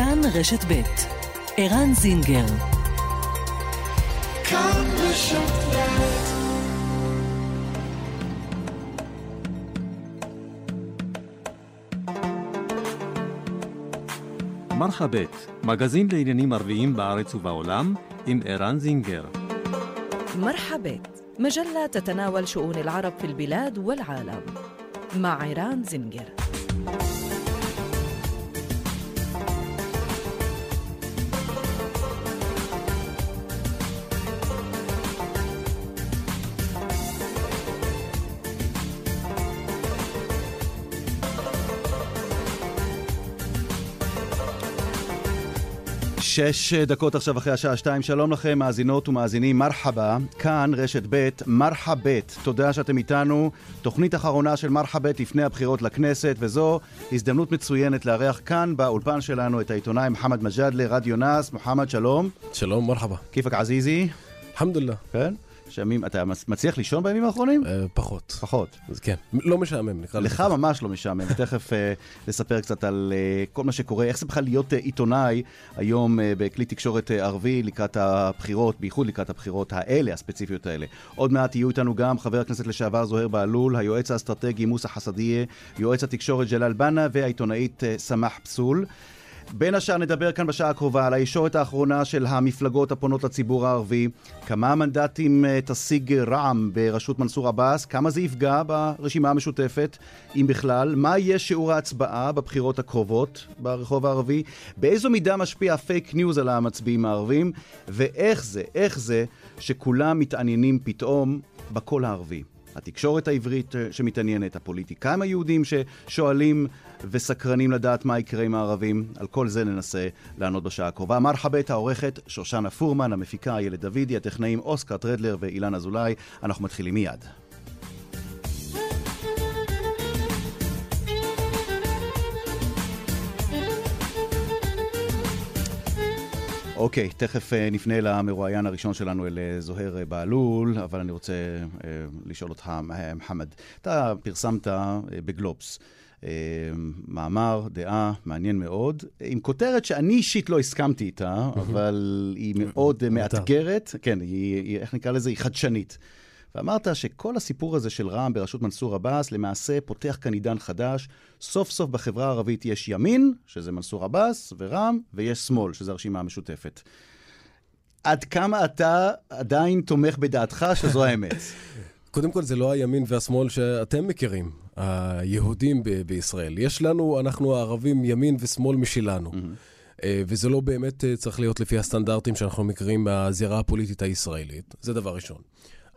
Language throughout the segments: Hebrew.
כאן רשת ב' ערן זינגר כאן רשת ב' מרחבת, מגזין לעניינים ערביים בארץ ובעולם, עם ערן זינגר. مرحبا مجلة تتناول شؤون العرب في البلاد والعالم مع عيران زنجر שש דקות עכשיו אחרי השעה שתיים, שלום לכם, מאזינות ומאזינים, מרחבה, כאן רשת ב', מרחבת, תודה שאתם איתנו, תוכנית אחרונה של מרחבת לפני הבחירות לכנסת, וזו הזדמנות מצוינת לארח כאן באולפן שלנו את העיתונאי מוחמד מג'אדלה, רדיו נאס, מוחמד שלום, שלום, מרחבה. כיפק עזיזי, אלחמדוללה. כן? שמים, אתה מצ- מצליח לישון בימים האחרונים? אה, פחות. פחות. אז כן, לא משעמם, נקרא לך ממש לא משעמם, ותכף אה, נספר קצת על אה, כל מה שקורה, איך זה בכלל להיות עיתונאי היום בכלי תקשורת ערבי לקראת הבחירות, בייחוד לקראת הבחירות האלה, הספציפיות האלה. עוד מעט יהיו איתנו גם חבר הכנסת לשעבר זוהיר בהלול, היועץ האסטרטגי מוסא חסדיה, יועץ התקשורת ג'לאל בנה והעיתונאית סמח פסול. בין השאר נדבר כאן בשעה הקרובה על הישורת האחרונה של המפלגות הפונות לציבור הערבי, כמה מנדטים אה, תשיג רע"מ בראשות מנסור עבאס, כמה זה יפגע ברשימה המשותפת, אם בכלל, מה יהיה שיעור ההצבעה בבחירות הקרובות ברחוב הערבי, באיזו מידה משפיע ה fake news על המצביעים הערבים, ואיך זה, איך זה שכולם מתעניינים פתאום בקול הערבי. התקשורת העברית אה, שמתעניינת, הפוליטיקאים היהודים ששואלים וסקרנים לדעת מה יקרה עם הערבים. על כל זה ננסה לענות בשעה הקרובה. מרחבת העורכת שושנה פורמן, המפיקה איילת דוידי, הטכנאים אוסקר טרדלר ואילן אזולאי. אנחנו מתחילים מיד. אוקיי, תכף אה, נפנה למרואיין הראשון שלנו אל אה, זוהיר אה, בהלול, אבל אני רוצה אה, לשאול אותך, מוחמד, אתה פרסמת אה, בגלובס. אה, מאמר, דעה, מעניין מאוד, עם כותרת שאני אישית לא הסכמתי איתה, אבל היא מאוד אה, מאתגרת, כן, היא, היא, איך נקרא לזה? היא חדשנית. ואמרת שכל הסיפור הזה של רע"מ בראשות מנסור עבאס למעשה פותח כאן עידן חדש. סוף סוף בחברה הערבית יש ימין, שזה מנסור עבאס, ורע"מ, ויש שמאל, שזה הרשימה המשותפת. עד כמה אתה עדיין תומך בדעתך שזו האמת? קודם כל, זה לא הימין והשמאל שאתם מכירים, היהודים ב- בישראל. יש לנו, אנחנו הערבים, ימין ושמאל משלנו. אה, וזה לא באמת אה, צריך להיות לפי הסטנדרטים שאנחנו מכירים מהזירה הפוליטית הישראלית, זה דבר ראשון.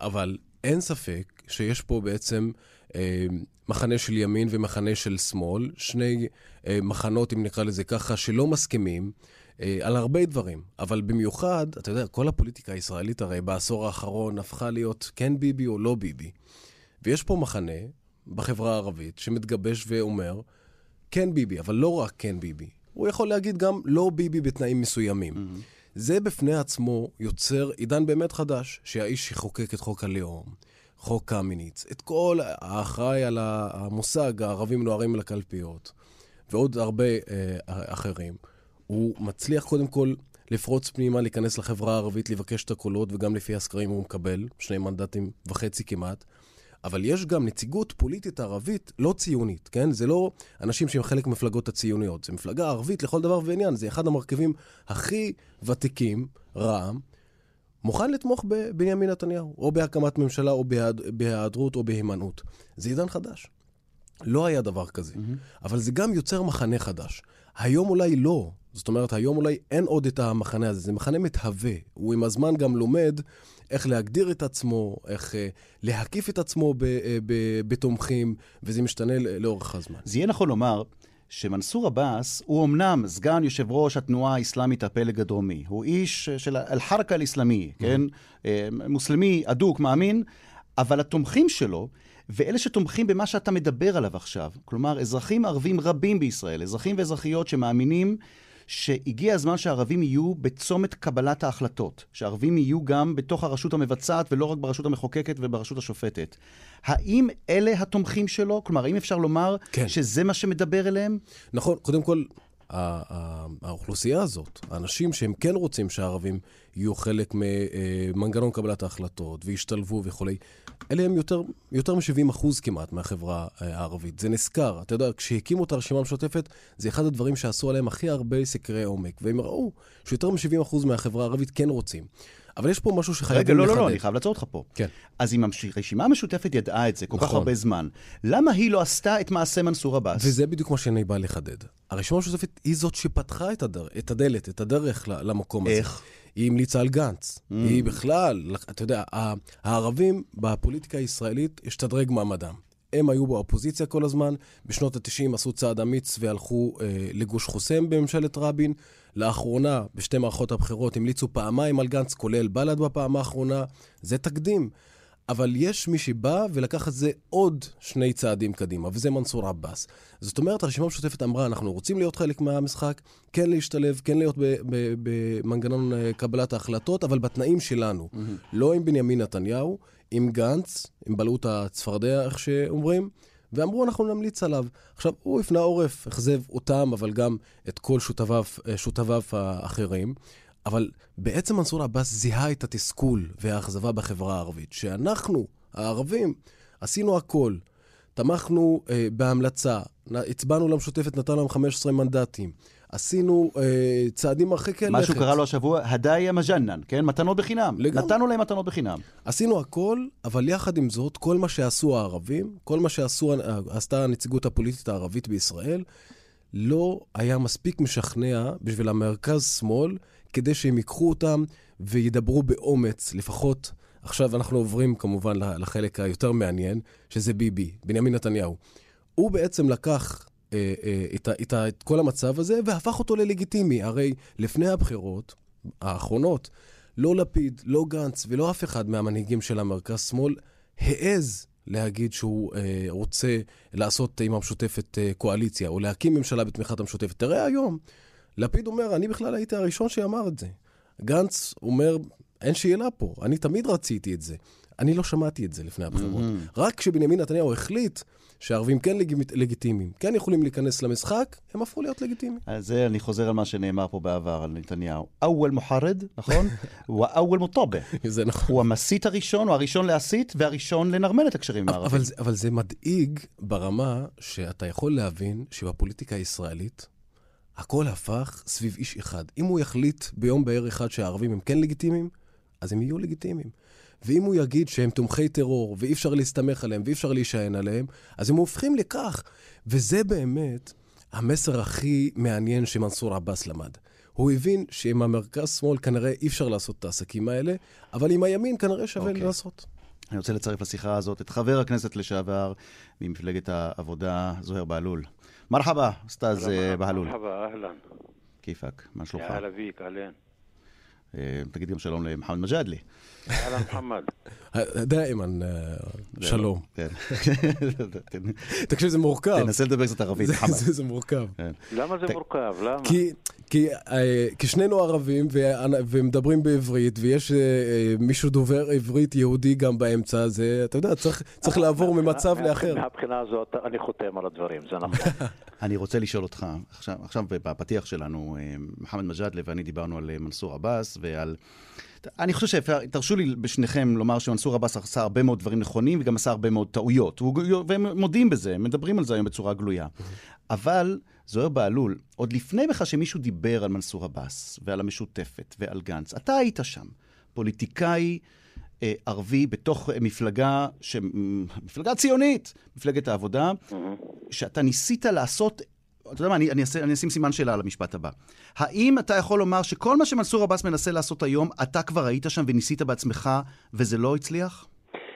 אבל אין ספק שיש פה בעצם אה, מחנה של ימין ומחנה של שמאל, שני אה, מחנות, אם נקרא לזה ככה, שלא מסכימים אה, על הרבה דברים. אבל במיוחד, אתה יודע, כל הפוליטיקה הישראלית הרי בעשור האחרון הפכה להיות כן ביבי או לא ביבי. ויש פה מחנה בחברה הערבית שמתגבש ואומר, כן ביבי, אבל לא רק כן ביבי. הוא יכול להגיד גם לא ביבי בתנאים מסוימים. Mm-hmm. זה בפני עצמו יוצר עידן באמת חדש, שהאיש שחוקק את חוק הלאום, חוק קמיניץ, את כל האחראי על המושג הערבים נוהרים לקלפיות, ועוד הרבה אה, אחרים, הוא מצליח קודם כל לפרוץ פנימה, להיכנס לחברה הערבית, לבקש את הקולות, וגם לפי הסקרים הוא מקבל, שני מנדטים וחצי כמעט. אבל יש גם נציגות פוליטית ערבית לא ציונית, כן? זה לא אנשים שהם חלק ממפלגות הציוניות, זה מפלגה ערבית לכל דבר ועניין, זה אחד המרכיבים הכי ותיקים, רע"מ, מוכן לתמוך בבנימין נתניהו, או בהקמת ממשלה, או בהיעד- בהיעדרות, או בהימנעות. זה עידן חדש. לא היה דבר כזה. Mm-hmm. אבל זה גם יוצר מחנה חדש. היום אולי לא. זאת אומרת, היום אולי אין עוד את המחנה הזה, זה מחנה מתהווה. הוא עם הזמן גם לומד איך להגדיר את עצמו, איך אה, להקיף את עצמו ב, אה, ב, בתומכים, וזה משתנה לאורך הזמן. זה יהיה נכון לומר שמנסור עבאס הוא אמנם סגן יושב ראש התנועה האסלאמית הפלג הדרומי. הוא איש של אל-חרקה אל-אסלאמי, כן? אה, מוסלמי אדוק, מאמין, אבל התומכים שלו, ואלה שתומכים במה שאתה מדבר עליו עכשיו, כלומר, אזרחים ערבים רבים בישראל, אזרחים ואזרחיות שמאמינים שהגיע הזמן שהערבים יהיו בצומת קבלת ההחלטות, שהערבים יהיו גם בתוך הרשות המבצעת ולא רק ברשות המחוקקת וברשות השופטת. האם אלה התומכים שלו? כלומר, האם אפשר לומר כן. שזה מה שמדבר אליהם? נכון, קודם כל, האוכלוסייה הזאת, האנשים שהם כן רוצים שהערבים יהיו חלק ממנגנון קבלת ההחלטות וישתלבו וכולי, אלה הם יותר, יותר מ-70 אחוז כמעט מהחברה הערבית. זה נזכר. אתה יודע, כשהקימו את הרשימה המשותפת, זה אחד הדברים שעשו עליהם הכי הרבה סקרי עומק, והם ראו שיותר מ-70 אחוז מהחברה הערבית כן רוצים. אבל יש פה משהו שחייבים לחדד. רגע, לא, לא, לא, אני חייב לעצור אותך פה. כן. אז אם הרשימה המשותפת ידעה את זה כל נכון. כך הרבה זמן, למה היא לא עשתה את מעשה מנסור עבאס? וזה בדיוק מה שאני בא לחדד. הרשימה המשותפת היא זאת שפתחה את, הדר... את הדלת, את הדרך למקום איך? הזה. איך? היא המליצה על גנץ. Mm. היא בכלל, אתה יודע, הערבים בפוליטיקה הישראלית השתדרג מעמדם. הם היו באופוזיציה כל הזמן, בשנות ה-90 עשו צעד אמיץ והלכו אה, לגוש חוסם בממשלת רבין. לאחרונה, בשתי מערכות הבחירות, המליצו פעמיים על גנץ, כולל בל"ד בפעם האחרונה. זה תקדים. אבל יש מי שבא ולקח את זה עוד שני צעדים קדימה, וזה מנסור עבאס. זאת אומרת, הרשימה המשותפת אמרה, אנחנו רוצים להיות חלק מהמשחק, כן להשתלב, כן להיות במנגנון אה, קבלת ההחלטות, אבל בתנאים שלנו. Mm-hmm. לא עם בנימין נתניהו, עם גנץ, עם בלעות הצפרדע, איך שאומרים, ואמרו, אנחנו נמליץ עליו. עכשיו, הוא הפנה עורף, אכזב אותם, אבל גם את כל שותפיו, אה, שותפיו האחרים. אבל בעצם מנסור עבאס זיהה את התסכול והאכזבה בחברה הערבית, שאנחנו, הערבים, עשינו הכל. תמכנו אה, בהמלצה, הצבענו למשותפת, נתנו להם 15 מנדטים. עשינו אה, צעדים מרחיקי לכת. מה שהוא קרא לו השבוע, הדאיה מג'נן, כן? מתנות בחינם. לגמרי. נתנו להם מתנות בחינם. עשינו הכל, אבל יחד עם זאת, כל מה שעשו הערבים, כל מה שעשתה הנציגות הפוליטית הערבית בישראל, לא היה מספיק משכנע בשביל המרכז-שמאל כדי שהם ייקחו אותם וידברו באומץ, לפחות עכשיו אנחנו עוברים כמובן לחלק היותר מעניין, שזה ביבי, בנימין נתניהו. הוא בעצם לקח אה, אה, את, את, את כל המצב הזה והפך אותו ללגיטימי. הרי לפני הבחירות האחרונות, לא לפיד, לא גנץ ולא אף אחד מהמנהיגים של המרכז-שמאל העז להגיד שהוא אה, רוצה לעשות עם המשותפת אה, קואליציה, או להקים ממשלה בתמיכת המשותפת. תראה היום, לפיד אומר, אני בכלל הייתי הראשון שאמר את זה. גנץ אומר, אין שאלה פה, אני תמיד רציתי את זה. אני לא שמעתי את זה לפני הבחירות. Mm-hmm. רק כשבנימין נתניהו החליט שהערבים כן לג... לגיטימיים, כן יכולים להיכנס למשחק, הם הפכו להיות לגיטימיים. אז זה, אני חוזר על מה שנאמר פה בעבר על נתניהו. אוול מוחרד, נכון? הוא אוול מוטובה. זה נכון. הוא המסית הראשון, הוא הראשון להסית, והראשון לנרמל את הקשרים עם הערבים. אבל, אבל זה מדאיג ברמה שאתה יכול להבין שבפוליטיקה הישראלית, הכל הפך סביב איש אחד. אם הוא יחליט ביום בהר אחד שהערבים הם כן לגיטימיים, אז הם יהיו לגיטימיים. ואם הוא יגיד שהם תומכי טרור, ואי אפשר להסתמך עליהם, ואי אפשר להישען עליהם, אז הם הופכים לכך. וזה באמת המסר הכי מעניין שמנסור עבאס למד. הוא הבין שעם המרכז-שמאל כנראה אי אפשר לעשות את העסקים האלה, אבל עם הימין כנראה שווה okay. אוקיי. לעשות. אני רוצה לצרף לשיחה הזאת את חבר הכנסת לשעבר ממפלגת העבודה, זוהיר בהלול. מרחבה, אסטאז בהלול. מרחבה, אהלן. כיפאק, מה שלומך? אהלה ביק, אהלן. תגיד גם שלום למחמד מג'אדלי. אהלן מחמד. דאימן, שלום. כן. תקשיב, זה מורכב. תנסה לדבר קצת ערבית, מחמד. זה מורכב. למה זה מורכב? למה? כי שנינו ערבים ומדברים בעברית, ויש מישהו דובר עברית יהודי גם באמצע, אז אתה יודע, צריך לעבור ממצב לאחר. מהבחינה הזאת אני חותם על הדברים, זה נכון. אני רוצה לשאול אותך, עכשיו בפתיח שלנו, מוחמד מג'אדלה ואני דיברנו על מנסור עבאס ועל... אני חושב שאפשר, תרשו לי בשניכם לומר שמנסור עבאס עשה הרבה מאוד דברים נכונים וגם עשה הרבה מאוד טעויות. והם מודים בזה, הם מדברים על זה היום בצורה גלויה. אבל זוהיר בהלול, עוד לפני בכלל שמישהו דיבר על מנסור עבאס ועל המשותפת ועל גנץ, אתה היית שם, פוליטיקאי אה, ערבי בתוך מפלגה, ש... מפלגה ציונית, מפלגת העבודה, שאתה ניסית לעשות אתה יודע מה, אני, אני, אעשה, אני אשים סימן שאלה על המשפט הבא. האם אתה יכול לומר שכל מה שמנסור עבאס מנסה לעשות היום, אתה כבר היית שם וניסית בעצמך וזה לא הצליח?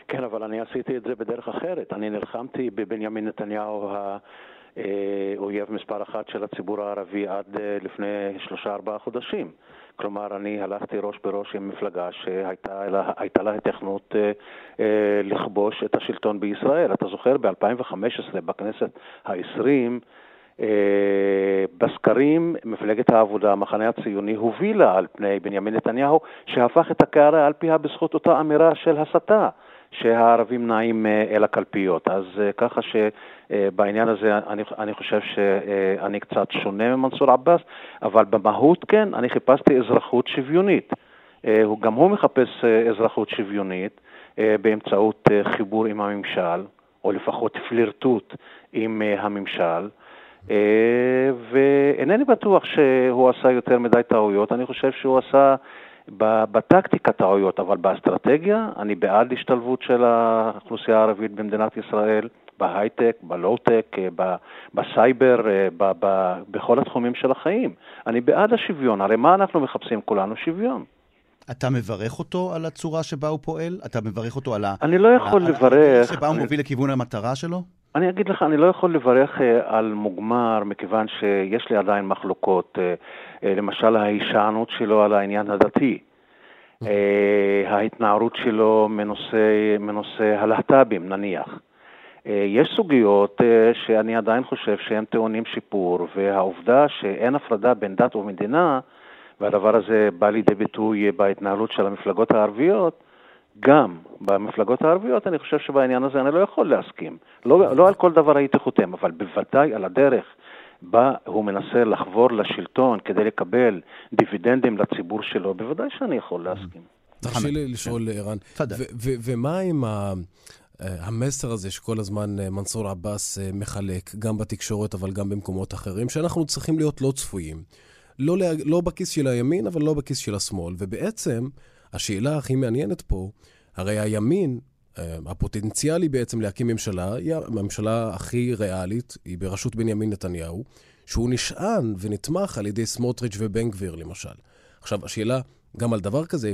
כן, אבל אני עשיתי את זה בדרך אחרת. אני נלחמתי בבנימין נתניהו, האויב מספר אחת של הציבור הערבי, עד אה, לפני שלושה ארבעה חודשים. כלומר, אני הלכתי ראש בראש עם מפלגה שהייתה לה, התכנות אה, אה, לכבוש את השלטון בישראל. אתה זוכר, ב-2015, בכנסת העשרים, אה, בסקרים מפלגת העבודה, המחנה הציוני, הובילה על פני בנימין נתניהו, שהפך את הקערה על פיה בזכות אותה אמירה של הסתה. שהערבים נעים אל הקלפיות. אז ככה שבעניין הזה אני, אני חושב שאני קצת שונה ממנסור עבאס, אבל במהות כן, אני חיפשתי אזרחות שוויונית. גם הוא מחפש אזרחות שוויונית באמצעות חיבור עם הממשל, או לפחות פלירטוט עם הממשל. אה, ואינני בטוח שהוא עשה יותר מדי טעויות, אני חושב שהוא עשה בטקטיקה טעויות, אבל באסטרטגיה אני בעד השתלבות של האוכלוסייה הערבית במדינת ישראל, בהייטק, בלואו-טק, אה, בסייבר, אה, בכל התחומים של החיים. אני בעד השוויון, הרי מה אנחנו מחפשים כולנו? שוויון. אתה מברך אותו על הצורה שבה הוא פועל? אתה מברך אותו על ה... אני לא יכול על לברך... שבה הוא מוביל לכיוון המטרה שלו? אני אגיד לך, אני לא יכול לברך אה, על מוגמר, מכיוון שיש לי עדיין מחלוקות. אה, אה, למשל, ההישענות שלו על העניין הדתי. ההתנערות שלו מנושא, מנושא הלהט"בים, נניח. יש סוגיות שאני עדיין חושב שהן טעונים שיפור, והעובדה שאין הפרדה בין דת ומדינה, והדבר הזה בא לידי ביטוי בהתנהלות של המפלגות הערביות, גם במפלגות הערביות, אני חושב שבעניין הזה אני לא יכול להסכים. לא, לא על כל דבר הייתי חותם, אבל בוודאי על הדרך בה הוא מנסה לחבור לשלטון כדי לקבל דיבידנדים לציבור שלו, בוודאי שאני יכול להסכים. תרשי לי לשאול, ערן, ומה עם ה... המסר הזה שכל הזמן אה, מנסור עבאס אה, מחלק, גם בתקשורת אבל גם במקומות אחרים, שאנחנו צריכים להיות לא צפויים. לא, לא בכיס של הימין, אבל לא בכיס של השמאל. ובעצם, השאלה הכי מעניינת פה, הרי הימין, אה, הפוטנציאלי בעצם להקים ממשלה, היא הממשלה הכי ריאלית, היא בראשות בנימין נתניהו, שהוא נשען ונתמך על ידי סמוטריץ' ובן גביר למשל. עכשיו, השאלה, גם על דבר כזה,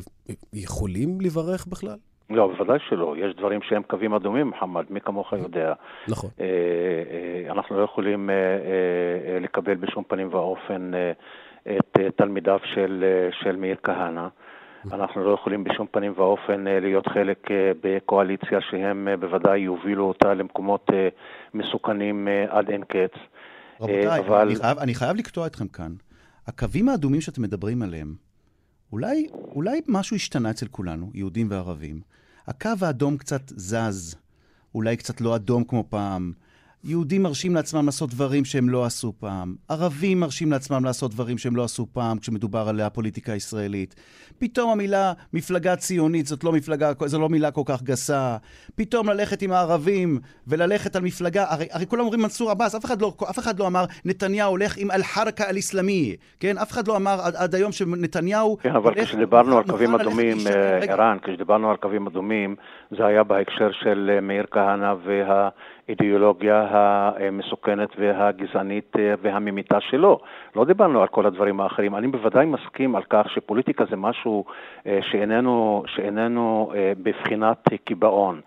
יכולים לברך בכלל? לא, בוודאי שלא. יש דברים שהם קווים אדומים, מוחמד, מי כמוך יודע. נכון. אה, אה, אנחנו לא יכולים לקבל בשום פנים ואופן את תלמידיו של, של מאיר כהנא. אנחנו לא יכולים בשום פנים ואופן אה, להיות חלק אה, בקואליציה שהם אה, בוודאי יובילו אותה למקומות מסוכנים עד אין קץ. רבותיי, אבל... אני, חייב, אני חייב לקטוע אתכם כאן. הקווים האדומים שאתם מדברים עליהם, אולי, אולי משהו השתנה אצל כולנו, יהודים וערבים. הקו האדום קצת זז, אולי קצת לא אדום כמו פעם. יהודים מרשים לעצמם לעשות דברים שהם לא עשו פעם. ערבים מרשים לעצמם לעשות דברים שהם לא עשו פעם כשמדובר על הפוליטיקה הישראלית. פתאום המילה מפלגה ציונית זאת לא, מפלגה, זו לא מילה כל כך גסה. פתאום ללכת עם הערבים וללכת על מפלגה, הרי, הרי כולם אומרים מנסור עבאס, אף אחד לא, אף אחד לא אמר נתניהו הולך עם אל-חרקה אל-אסלאמי, כן? אף אחד לא אמר עד, עד היום שנתניהו... כן, אבל כשדיברנו על קווים אדומים, אה, ערן, כשדיברנו על קווים אדומים, זה היה בהקשר של אה, מאיר כהנא וה... האידיאולוגיה המסוכנת והגזענית אה, והממיתה שלו. לא דיברנו על כל הדברים האחרים. אני בוודאי מסכים על כך שפוליטיקה זה משהו אה, שאיננו, שאיננו אה, בבחינת קיבעון.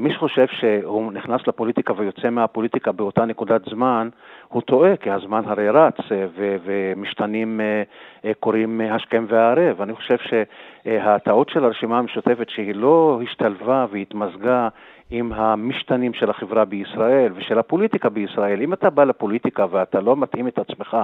מי שחושב שהוא נכנס לפוליטיקה ויוצא מהפוליטיקה באותה נקודת זמן, הוא טועה, כי הזמן הרי רץ ומשתנים קורים השכם והערב. אני חושב שהטעות של הרשימה המשותפת שהיא לא השתלבה והתמזגה עם המשתנים של החברה בישראל ושל הפוליטיקה בישראל. אם אתה בא לפוליטיקה ואתה לא מתאים את עצמך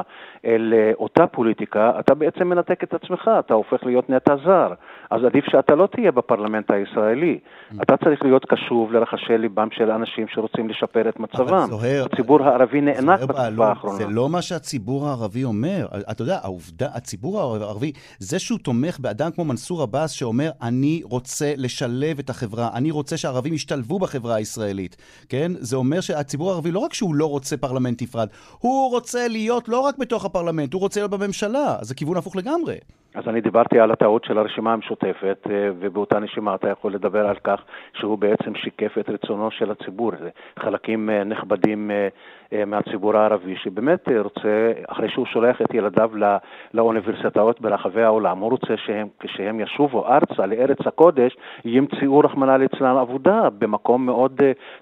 אל אה, אותה פוליטיקה, אתה בעצם מנתק את עצמך, אתה הופך להיות נטע זר. אז עדיף שאתה לא תהיה בפרלמנט הישראלי. Mm. אתה צריך להיות קשוב לרחשי ליבם של אנשים שרוצים לשפר את מצבם. זוהר, הציבור הערבי נאנק בתקופה האחרונה. זה לא מה שהציבור הערבי אומר. אתה יודע, העובדה, הציבור הערבי, זה שהוא תומך באדם כמו מנסור עבאס, שאומר, אני רוצה לשלב את החברה, אני רוצה שהערבים ישתלבו ישתלבו בחברה הישראלית, כן? זה אומר שהציבור הערבי, לא רק שהוא לא רוצה פרלמנט נפרד, הוא רוצה להיות לא רק בתוך הפרלמנט, הוא רוצה להיות בממשלה. אז זה כיוון הפוך לגמרי. אז אני דיברתי על הטעות של הרשימה המשותפת, אה, ובאותה נשימה אתה יכול לדבר על כך שהוא בעצם שיקף את רצונו של הציבור. חלקים אה, נכבדים אה, מהציבור הערבי, שבאמת רוצה, אחרי שהוא שולח את ילדיו לא, לאוניברסיטאות ברחבי העולם, הוא רוצה שהם, כשהם ישובו ארצה, לארץ הקודש, ימצאו, רחמנא ליצלן, עבודה במקום מאוד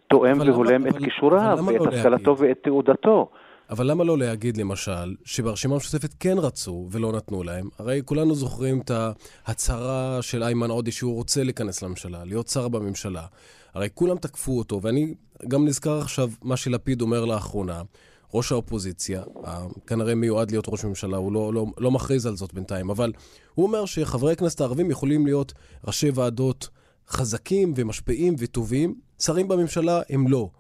תואם והולם את כישוריו, ואת לא השכלתו ואת תעודתו. אבל למה לא להגיד, למשל, שברשימה המשותפת כן רצו ולא נתנו להם? הרי כולנו זוכרים את ההצהרה של איימן עודה שהוא רוצה להיכנס לממשלה, להיות שר בממשלה. הרי כולם תקפו אותו, ואני גם נזכר עכשיו מה שלפיד אומר לאחרונה. ראש האופוזיציה, כנראה מיועד להיות ראש ממשלה, הוא לא, לא, לא מכריז על זאת בינתיים, אבל הוא אומר שחברי הכנסת הערבים יכולים להיות ראשי ועדות חזקים ומשפיעים וטובים, שרים בממשלה הם לא.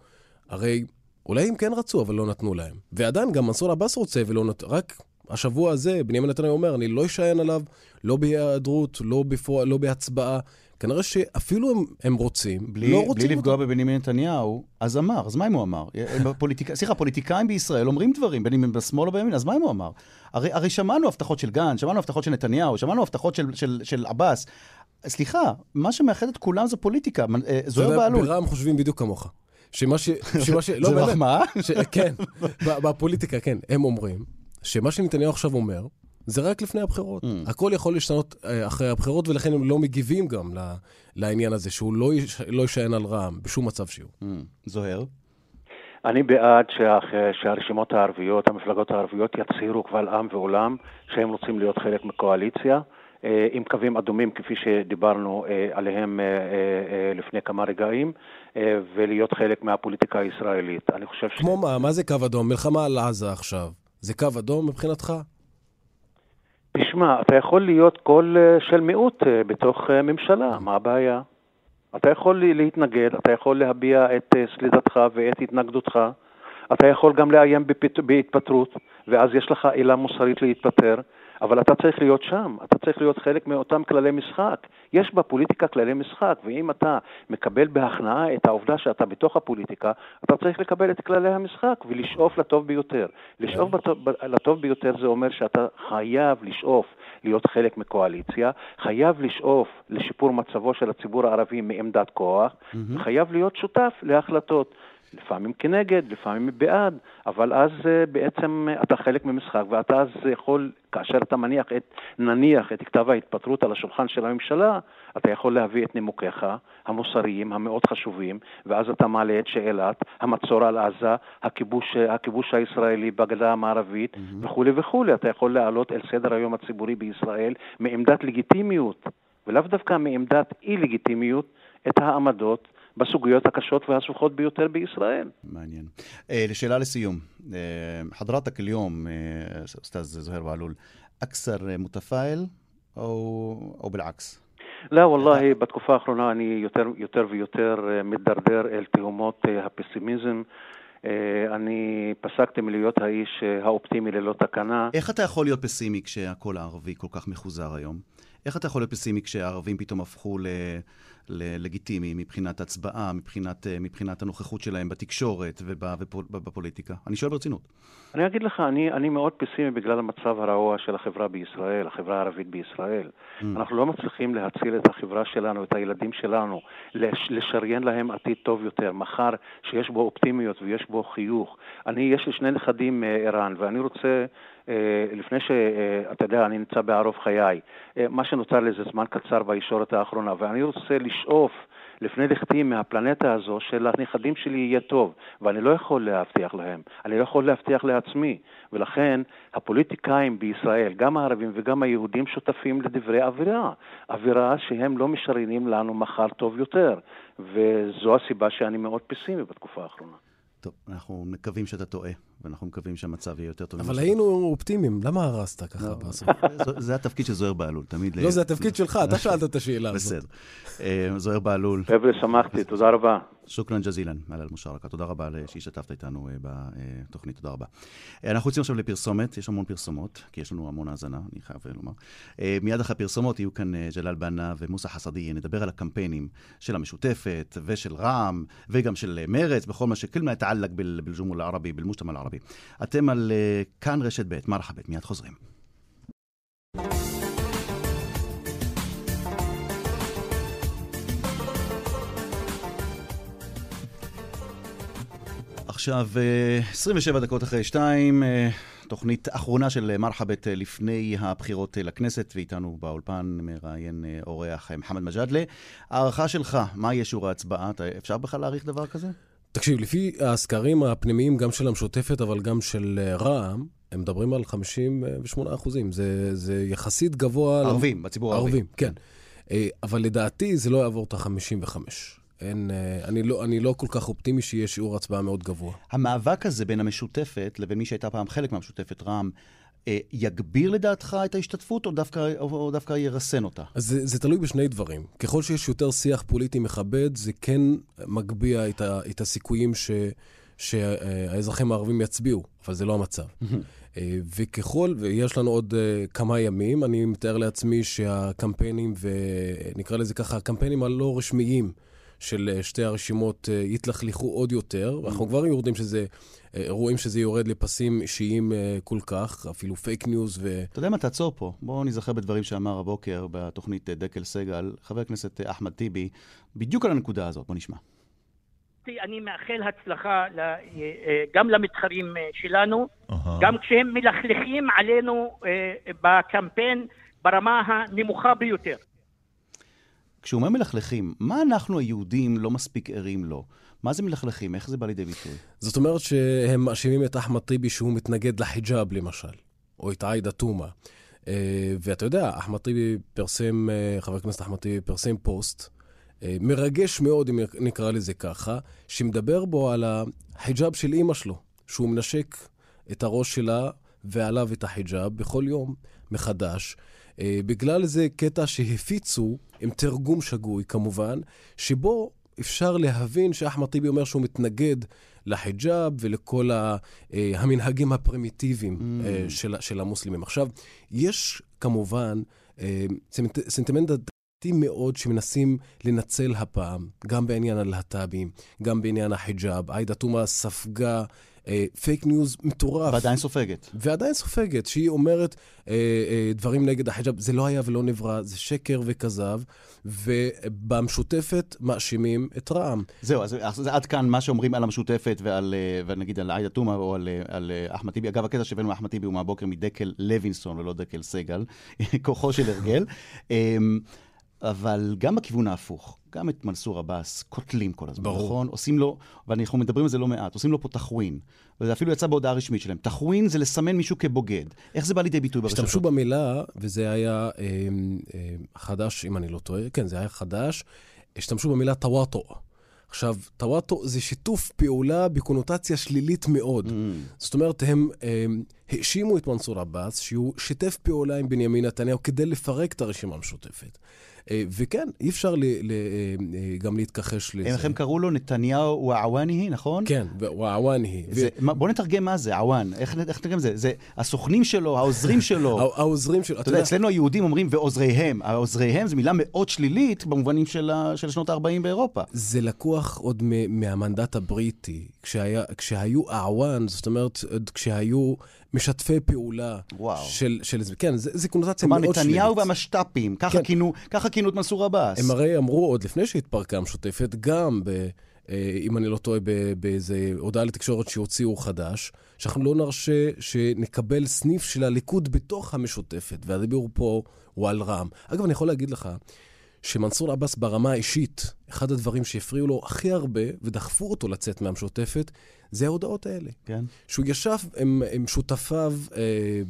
הרי אולי הם כן רצו, אבל לא נתנו להם. ועדיין גם מנסור עבאס רוצה ולא נתנו, רק השבוע הזה בנימין נתניהו אומר, אני לא אשען עליו, לא בהיעדרות, לא, בפוע, לא בהצבעה. כנראה שאפילו הם, הם רוצים, בלי, לא רוצים בלי לפגוע בבנימין נתניהו, אז אמר, אז מה אם הוא אמר? פוליטיק... סליחה, פוליטיקאים בישראל אומרים דברים, בין אם הם בשמאל או בימין, אז מה אם הוא אמר? הרי, הרי שמענו הבטחות של גנץ, שמענו הבטחות של נתניהו, שמענו הבטחות של, של, של עבאס. סליחה, מה שמאחד את כולם זה פוליטיקה, אה, זוהיר בהלול. ברע"מ חושבים בדיוק כמוך. שמה ש... שמה ש... לא, זה מחמאה? ש... כן, בפוליטיקה, כן. הם אומרים שמה שנתניהו עכשיו אומר, זה רק לפני הבחירות. Mm. הכל יכול להשתנות אה, אחרי הבחירות, ולכן הם לא מגיבים גם לעניין הזה, שהוא לא, יש... לא יישען על רע"מ בשום מצב שהוא. Mm. זוהר? אני בעד שה... שהרשימות הערביות, המפלגות הערביות, יצהירו קבל עם ועולם שהם רוצים להיות חלק מקואליציה. אה, עם קווים אדומים, כפי שדיברנו אה, עליהם לפני כמה רגעים, ולהיות חלק מהפוליטיקה הישראלית. אני חושב ש... כמו מה? מה זה קו אדום? מלחמה על עזה עכשיו. זה קו אדום מבחינתך? תשמע, אתה יכול להיות קול אה, של מיעוט אה, בתוך אה, ממשלה, מה הבעיה? אתה יכול להתנגד, אתה יכול להביע את סלידתך ואת התנגדותך, אתה יכול גם לאיים בהתפטרות, ואז יש לך עילה מוסרית להתפטר, אבל אתה צריך להיות שם, אתה צריך להיות חלק מאותם כללי משחק. יש בפוליטיקה כללי משחק, ואם אתה מקבל בהכנעה את העובדה שאתה בתוך הפוליטיקה, אתה צריך לקבל את כללי המשחק ולשאוף לטוב ביותר. לשאוף לטוב ביותר זה אומר שאתה חייב לשאוף להיות חלק מקואליציה, חייב לשאוף לשיפור מצבו של הציבור הערבי מעמדת כוח, mm-hmm. חייב להיות שותף להחלטות. לפעמים כנגד, לפעמים בעד, אבל אז אה, בעצם אתה חלק ממשחק, ואתה אז יכול, כאשר אתה מניח את, נניח את כתב ההתפטרות על השולחן של הממשלה, אתה יכול להביא את נימוקיך המוסריים המאוד חשובים, ואז אתה מעלה את שאלת המצור על עזה, הכיבוש, הכיבוש הישראלי בגדה המערבית mm-hmm. וכולי וכולי. אתה יכול להעלות אל סדר היום הציבורי בישראל מעמדת לגיטימיות, ולאו דווקא מעמדת אי-לגיטימיות, את העמדות בסוגיות הקשות והסבוכות ביותר בישראל. מעניין. אה, לשאלה לסיום, אה, חדרת הכליום, אה, אוסתאז זוהיר בהלול, אקסר מותפעל או בלעקס? לא, וואלה, בתקופה האחרונה אני יותר, יותר ויותר מידרדר אל תהומות הפסימיזם. אני פסקתי מלהיות האיש האופטימי ללא תקנה. איך אתה יכול להיות פסימי כשהקול הערבי כל כך מחוזר היום? איך אתה יכול להיות פסימי כשהערבים פתאום הפכו ל... ללגיטימי מבחינת הצבעה, מבחינת, אה, מבחינת הנוכחות שלהם בתקשורת ובפוליטיקה? אני שואל ברצינות. אני אגיד לך, אני, אני מאוד פסימי בגלל המצב הרעוע של החברה בישראל, החברה הערבית בישראל. Mm. אנחנו לא מצליחים להציל את החברה שלנו, את הילדים שלנו, לש, לשריין להם עתיד טוב יותר, מחר שיש בו אופטימיות ויש בו חיוך. אני, יש לי שני נכדים מער"ן, ואני רוצה אה, לפני שאתה יודע, אני נמצא בערוב חיי, אה, מה שנותר לי זה זמן קצר בישורת האחרונה, ואני רוצה לשאוף לפני לכתי מהפלנטה הזו שלנכדים שלי יהיה טוב, ואני לא יכול להבטיח להם, אני לא יכול להבטיח לעצמי, ולכן הפוליטיקאים בישראל, גם הערבים וגם היהודים, שותפים לדברי אווירה, אווירה שהם לא משריינים לנו מחר טוב יותר, וזו הסיבה שאני מאוד פסימי בתקופה האחרונה. טוב, אנחנו מקווים שאתה טועה, ואנחנו מקווים שהמצב יהיה יותר טוב. אבל היינו אופטימיים, למה הרסת ככה לא, בסוף? זה התפקיד של זוהיר בהלול, תמיד. לא, זה התפקיד שלך, אתה שאלת את השאלה הזאת. בסדר. אה, זוהיר בהלול. חבר'ה, שמחתי, תודה רבה. שוכרן ג'זילן, מעל אל-מושרקה. תודה רבה שהשתתפת איתנו אה, בתוכנית, תודה רבה. אה, אנחנו יוצאים עכשיו לפרסומת, יש המון פרסומות, כי יש לנו המון האזנה, אני חייב לומר. מיד אחרי הפרסומות יהיו כאן ג'לאל בנה ומוסא חסדיה, נדבר על הקמפיינים של המשותפת ושל רע"מ וגם של מרצ, בכל מה שכל מה יתעלק בלג'ומול הערבי, בלמושתמל הערבי. אתם על כאן רשת ב', מרחבת, מיד חוזרים. עכשיו, 27 דקות אחרי שתיים, תוכנית אחרונה של מרחבת לפני הבחירות לכנסת, ואיתנו באולפן מראיין אורח מוחמד מג'אדלה. הערכה שלך, מה יהיה שיעור ההצבעה? אפשר בכלל להעריך דבר כזה? תקשיב, לפי הסקרים הפנימיים, גם של המשותפת, אבל גם של רע"מ, הם מדברים על 58 אחוזים. זה, זה יחסית גבוה... ערבים, למ... בציבור הערבי. ערבים, כן. אבל לדעתי זה לא יעבור את ה-55. אין, אני, לא, אני לא כל כך אופטימי שיהיה שיעור הצבעה מאוד גבוה. המאבק הזה בין המשותפת לבין מי שהייתה פעם חלק מהמשותפת, רע"מ, אה, יגביר לדעתך את ההשתתפות, או דווקא, או דווקא ירסן אותה? אז זה, זה תלוי בשני דברים. ככל שיש יותר שיח פוליטי מכבד, זה כן מגביה את, ה, את הסיכויים ש, שהאזרחים הערבים יצביעו, אבל זה לא המצב. אה, וככל, ויש לנו עוד uh, כמה ימים, אני מתאר לעצמי שהקמפיינים, ונקרא לזה ככה, הקמפיינים הלא רשמיים של uh, שתי הרשימות uh, יתלכלכו עוד יותר. Mm. אנחנו כבר יורדים שזה, uh, רואים שזה יורד לפסים אישיים כל כך, אפילו fake news ו... אתה יודע מה, תעצור פה. בואו נזכר בדברים שאמר הבוקר בתוכנית דקל סגל, חבר הכנסת אחמד טיבי, בדיוק על הנקודה הזאת. בואו נשמע. אני מאחל הצלחה אה, גם למתחרים אה, שלנו, גם כשהם מלכלכים עלינו אה, בקמפיין ברמה הנמוכה ביותר. כשהוא אומר מלכלכים, מה אנחנו היהודים לא מספיק ערים לו? מה זה מלכלכים? איך זה בא לידי ביטוי? זאת אומרת שהם מאשימים את אחמד טיבי שהוא מתנגד לחיג'אב, למשל, או את עאידה תומא. ואתה יודע, אחמד טיבי פרסם, חבר הכנסת אחמד טיבי פרסם פוסט אה, מרגש מאוד, אם נקרא לזה ככה, שמדבר בו על החיג'אב של אימא שלו, שהוא מנשק את הראש שלה ועליו את החיג'אב בכל יום מחדש. אה, בגלל זה קטע שהפיצו, עם תרגום שגוי כמובן, שבו אפשר להבין שאחמד טיבי אומר שהוא מתנגד לחיג'אב ולכל אה, המנהגים הפרימיטיביים mm. של, של המוסלמים. עכשיו, יש כמובן סנטימנט מעטים מאוד שמנסים לנצל הפעם, גם בעניין הלהט"בים, גם בעניין החיג'אב. עאידה תומא ספגה אה, פייק ניוז מטורף. ועדיין סופגת. ועדיין סופגת, שהיא אומרת אה, אה, דברים נגד החיג'אב. זה לא היה ולא נברא, זה שקר וכזב, ובמשותפת מאשימים את רע"מ. זהו, אז, אז עד כאן מה שאומרים על המשותפת ועל, אה, ונגיד על עאידה תומא או על, אה, על אה, אחמד טיבי. אגב, הקטע שהבאנו מאחמד טיבי הוא מהבוקר מדקל לוינסון ולא דקל סגל, כוחו של הרגל. אבל גם בכיוון ההפוך, גם את מנסור עבאס קוטלים כל הזמן, ברור. נכון? עושים לו, ואנחנו מדברים על זה לא מעט, עושים לו פה תחווין. וזה אפילו יצא בהודעה רשמית שלהם. תחווין זה לסמן מישהו כבוגד. איך זה בא לידי ביטוי ברשתות? השתמשו במילה, וזה היה אה, אה, חדש, אם אני לא טועה, כן, זה היה חדש, השתמשו במילה טוואטו. עכשיו, טוואטו זה שיתוף פעולה בקונוטציה שלילית מאוד. Mm. זאת אומרת, הם, הם האשימו את מנסור עבאס שהוא שיתף פעולה עם בנימין נתניהו כדי לפרק את הרשימה המשותפת. אה, וכן, אי אפשר ל, ל, אה, גם להתכחש לזה. איך הם קראו לו? נתניהו ועוואני, נכון? כן, ועוואני. ו... בוא נתרגם מה זה, עוואן. איך נתרגם את זה? זה הסוכנים שלו, העוזרים שלו. העוזרים שלו. אתה יודע, אצלנו היהודים אומרים ועוזריהם. העוזריהם זו מילה מאוד שלילית במובנים של, של שנות ה-40 באירופה. זה לקוח עוד מהמנדט הבריטי. כשהיה, כשהיו אעוואן, זאת אומרת, כשהיו משתפי פעולה וואו. של, של זה. כן, זה, זה קונוטציה מאוד שלילית. כלומר, נתניהו והמשת"פים, ככה, כן. כינו, ככה כינו את מנסור עבאס. הם הרי אמרו עוד לפני שהתפרקה המשותפת, גם ב... אה, אם אני לא טועה, באיזה הודעה לתקשורת שהוציאו חדש, שאנחנו לא נרשה שנקבל סניף של הליכוד בתוך המשותפת, והדיבור פה הוא על רע"מ. אגב, אני יכול להגיד לך שמנסור עבאס ברמה האישית, אחד הדברים שהפריעו לו הכי הרבה ודחפו אותו לצאת מהמשותפת, זה ההודעות האלה. כן. שהוא ישב עם, עם שותפיו אה,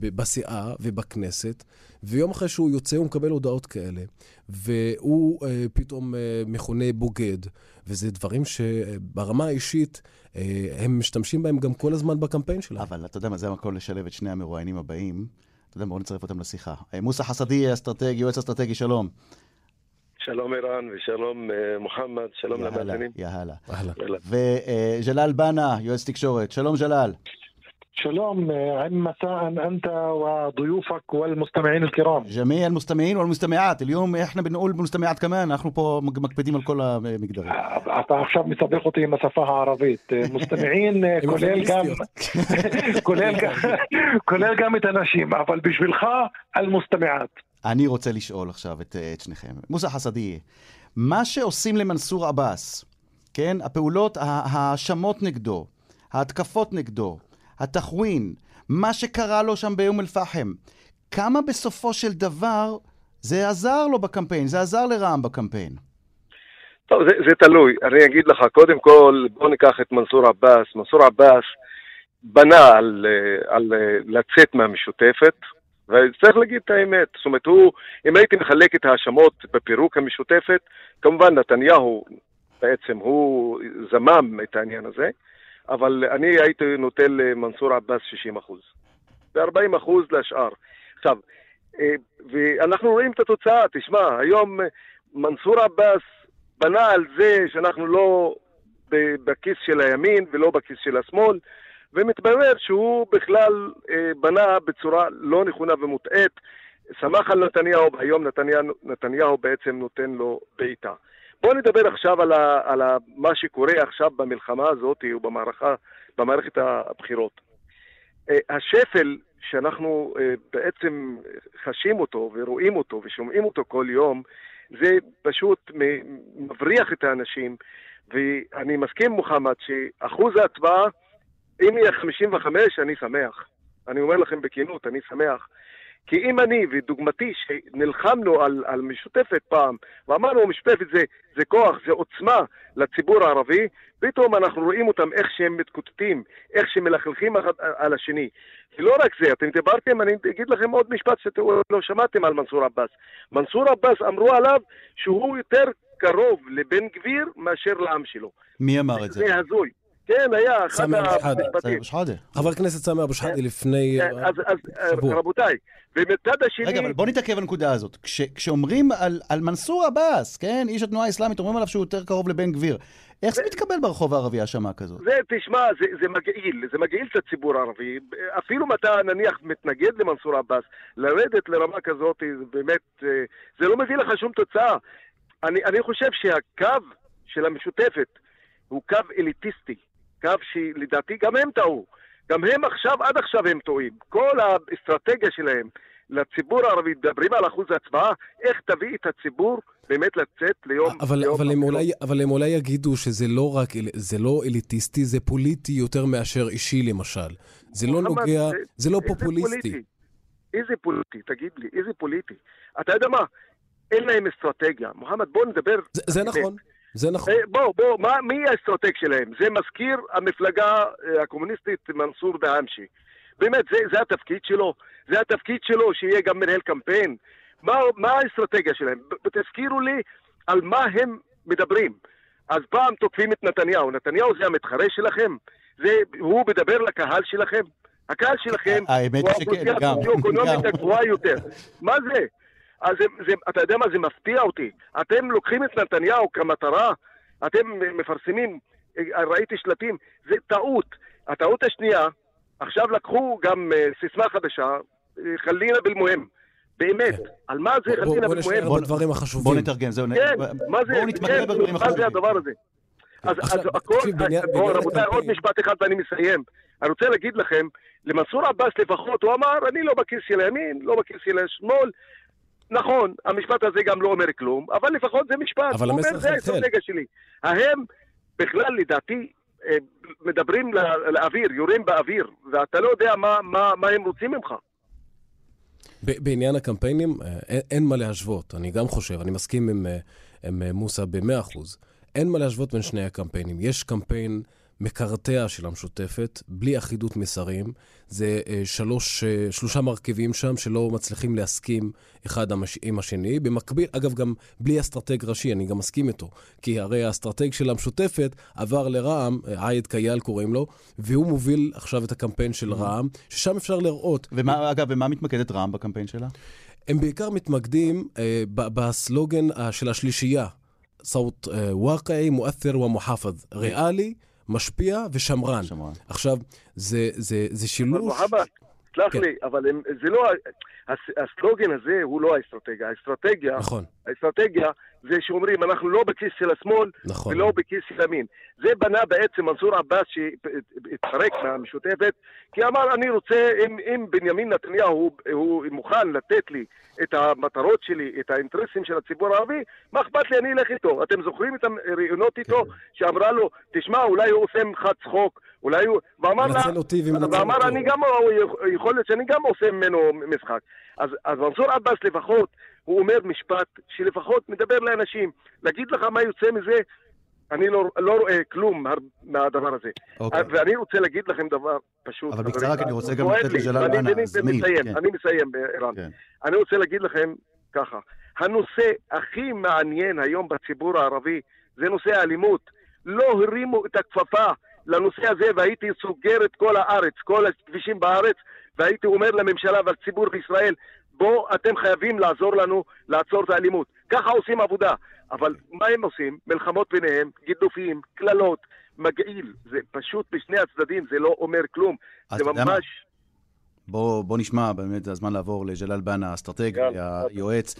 בסיעה ובכנסת, ויום אחרי שהוא יוצא הוא מקבל הודעות כאלה, והוא אה, פתאום אה, מכונה בוגד, וזה דברים שברמה האישית אה, הם משתמשים בהם גם כל הזמן בקמפיין שלהם. אבל אתה יודע מה, זה המקום לשלב את שני המרואיינים הבאים. אתה יודע, בואו נצרף אותם לשיחה. אה, מוסא חסדי, אסטרטגי, יועץ אסטרטגי, שלום. שלום ערן ושלום אה, מוחמד, שלום למאזינים. יאללה, אה, יאללה. וג'לאל בנה, יועץ תקשורת. שלום ג'לאל. שלום, مساء أنت وضيوفك والمستمعين الكرام جميع المستمعين والمستمعات اليوم احنا بنقول مستمعات كمان אנחנו פה מקפידים על כל המגדרים. אה, אתה עכשיו מסבך אותי עם השפה הערבית. מוסתמעין כולל גם כולל גם כולל גם את הנשים אבל בשבילך المستمعات אני רוצה לשאול עכשיו את, את שניכם. מוסא חסדיה, מה שעושים למנסור עבאס, כן? הפעולות, ההאשמות נגדו, ההתקפות נגדו, התחווין, מה שקרה לו שם באום אל-פחם, כמה בסופו של דבר זה עזר לו בקמפיין, זה עזר לרע"מ בקמפיין? טוב, זה, זה תלוי. אני אגיד לך, קודם כל, בוא ניקח את מנסור עבאס. מנסור עבאס בנה על, על לצאת מהמשותפת, וצריך להגיד את האמת. זאת אומרת, הוא, אם הייתי מחלק את ההאשמות בפירוק המשותפת, כמובן נתניהו בעצם הוא זמם את העניין הזה, אבל אני הייתי נותן למנסור עבאס 60 אחוז. ו-40% לשאר. עכשיו, אה, ואנחנו רואים את התוצאה, תשמע, היום מנסור עבאס בנה על זה שאנחנו לא בכיס של הימין ולא בכיס של השמאל, ומתברר שהוא בכלל אה, בנה בצורה לא נכונה ומוטעית, שמח על נתניהו, והיום נתניהו, נתניהו בעצם נותן לו בעיטה. בואו נדבר עכשיו על, ה, על ה, מה שקורה עכשיו במלחמה הזאת ובמערכה, במערכת הבחירות. אה, השפל שאנחנו אה, בעצם חשים אותו ורואים אותו ושומעים אותו כל יום, זה פשוט מבריח את האנשים, ואני מסכים, מוחמד, שאחוז ההצבעה, אם יהיה 55, אני שמח. אני אומר לכם בכנות, אני שמח. כי אם אני ודוגמתי, שנלחמנו על, על משותפת פעם, ואמרנו משותפת זה, זה כוח, זה עוצמה לציבור הערבי, פתאום אנחנו רואים אותם איך שהם מתקוטטים, איך שהם מלכלכים על השני. ולא רק זה, אתם דיברתם, אני אגיד לכם עוד משפט שאתם לא שמעתם על מנסור עבאס. מנסור עבאס אמרו עליו שהוא יותר קרוב לבן גביר מאשר לעם שלו. מי אמר את זה? זה הזוי. כן, היה אחד המשפטים. חבר הכנסת סמי אבו שחאדה לפני כן, שבוע. רבותיי, ומצד השני... רגע, אבל בוא נתעכב על הנקודה הזאת. כשאומרים על מנסור עבאס, כן, איש התנועה האסלאמית, אומרים עליו שהוא יותר קרוב לבן גביר. איך זה מתקבל ברחוב הערבי האשמה כזאת? זה, תשמע, זה, זה מגעיל, זה מגעיל את הציבור הערבי. אפילו אם אתה נניח מתנגד למנסור עבאס, לרדת לרמה כזאת, זה באמת, אה, זה לא מביא לך שום תוצאה. אני, אני חושב שהקו של המשותפת הוא קו אליטיסטי. קו שלדעתי גם הם טעו. גם הם עכשיו, עד עכשיו הם טועים. כל האסטרטגיה שלהם לציבור הערבי, מדברים על אחוז ההצבעה, איך תביא את הציבור באמת לצאת ליום... אבל, ליום אבל, הם אולי, אבל הם אולי יגידו שזה לא רק, זה לא אליטיסטי, זה פוליטי יותר מאשר אישי למשל. זה לא נוגע, זה, זה לא פופוליסטי. פוליטי? איזה פוליטי? תגיד לי, איזה פוליטי? אתה יודע מה? אין להם אסטרטגיה. מוחמד, בוא נדבר... זה, זה נכון. זה נכון. אה, בוא, בוא, מה, מי האסטרטג שלהם? זה מזכיר המפלגה אה, הקומוניסטית מנסור דהאמשי. באמת, זה, זה התפקיד שלו. זה התפקיד שלו שיהיה גם מנהל קמפיין. מה, מה האסטרטגיה שלהם? תזכירו לי על מה הם מדברים. אז פעם תוקפים את נתניהו. נתניהו זה המתחרה שלכם? זה, הוא מדבר לקהל שלכם? הקהל שלכם הוא האוכלוסייה הסוציו-אקונומית הגבוהה יותר. מה זה? אז זה, זה, אתה יודע מה, זה מפתיע אותי. אתם לוקחים את נתניהו כמטרה, אתם מפרסמים, ראיתי שלטים, זה טעות. הטעות השנייה, עכשיו לקחו גם uh, סיסמה חדשה, חלינה בלמוהם. באמת, כן. על מה זה חלינה בלמוהם? בוא בדברים החשובים. בוא נתרגם, זהו. כן, מה זה, כן. מה זה הדבר הזה? אז, אז הכל, בואו רבותיי, עוד משפט אחד ואני מסיים. אני רוצה להגיד לכם, למנסור עבאס לפחות, הוא אמר, אני לא בכיס של הימין, לא בכיס של השמאל, נכון, המשפט הזה גם לא אומר כלום, אבל לפחות זה משפט. אבל המסר חלחל. זה האסטרטגיה שלי. ההם בכלל, לדעתי, אה, מדברים לאוויר, יורים באוויר, ואתה לא יודע מה, מה, מה הם רוצים ממך. בעניין הקמפיינים, אה, אין, אין מה להשוות. אני גם חושב, אני מסכים עם, אה, עם מוסא ב-100%. אין מה להשוות בין שני הקמפיינים. יש קמפיין מקרטע של המשותפת, בלי אחידות מסרים. זה אה, שלוש, אה, שלושה מרכיבים שם שלא מצליחים להסכים אחד עם השני. במקביל, אגב, גם בלי אסטרטג ראשי, אני גם מסכים איתו. כי הרי האסטרטג של המשותפת עבר לרע"מ, אה, עייד קייל קוראים לו, והוא מוביל עכשיו את הקמפיין של mm-hmm. רע"מ, ששם אפשר לראות. ומה, אגב, ומה מתמקדת רע"מ בקמפיין שלה? הם בעיקר מתמקדים אה, בסלוגן אה, של השלישייה. صوت واقعي مؤثر ומוחפז, ריאלי, משפיע ושמרן. שמרן. עכשיו, זה, זה, זה שילוש... אבל מוחמד, סלח כן. לי, אבל הם, זה לא... הסלוגן הזה הוא לא האסטרטגיה. האסטרטגיה, נכון. האסטרטגיה זה שאומרים, אנחנו לא בכיס של השמאל נכון. ולא בכיס של ימין. זה בנה בעצם מנסור עבאס שהתפרק מהמשותפת, כי אמר, אני רוצה, אם, אם בנימין נתניהו הוא, הוא מוכן לתת לי את המטרות שלי, את האינטרסים של הציבור הערבי, מה אכפת לי, אני אלך איתו. אתם זוכרים את הראיונות איתו, כן. שאמרה לו, תשמע, אולי הוא עושה ממך צחוק, אולי הוא... ואמר לה, ואמר, אני גם, יכול להיות שאני גם עושה ממנו משחק. אז, אז מנסור עבאס לפחות, הוא אומר משפט שלפחות מדבר לאנשים. להגיד לך מה יוצא מזה, אני לא, לא רואה כלום מהדבר הזה. אוקיי. ואני רוצה להגיד לכם דבר פשוט. אבל בקצרה, כי אני רוצה גם לתת לג'לאל אני מסיים, כן. אני מסיים, ערן. כן. אני רוצה להגיד לכם ככה, הנושא הכי מעניין היום בציבור הערבי זה נושא האלימות. לא הרימו את הכפפה לנושא הזה והייתי סוגר את כל הארץ, כל הכבישים בארץ, והייתי אומר לממשלה ולציבור בישראל, בואו, אתם חייבים לעזור לנו לעצור את האלימות. ככה עושים עבודה. אבל מה הם עושים? מלחמות ביניהם, גידופים, קללות, מגעיל. זה פשוט בשני הצדדים, זה לא אומר כלום. זה ממש... בוא, בוא נשמע, באמת זה הזמן לעבור לג'לאל בנה, האסטרטג, היועץ.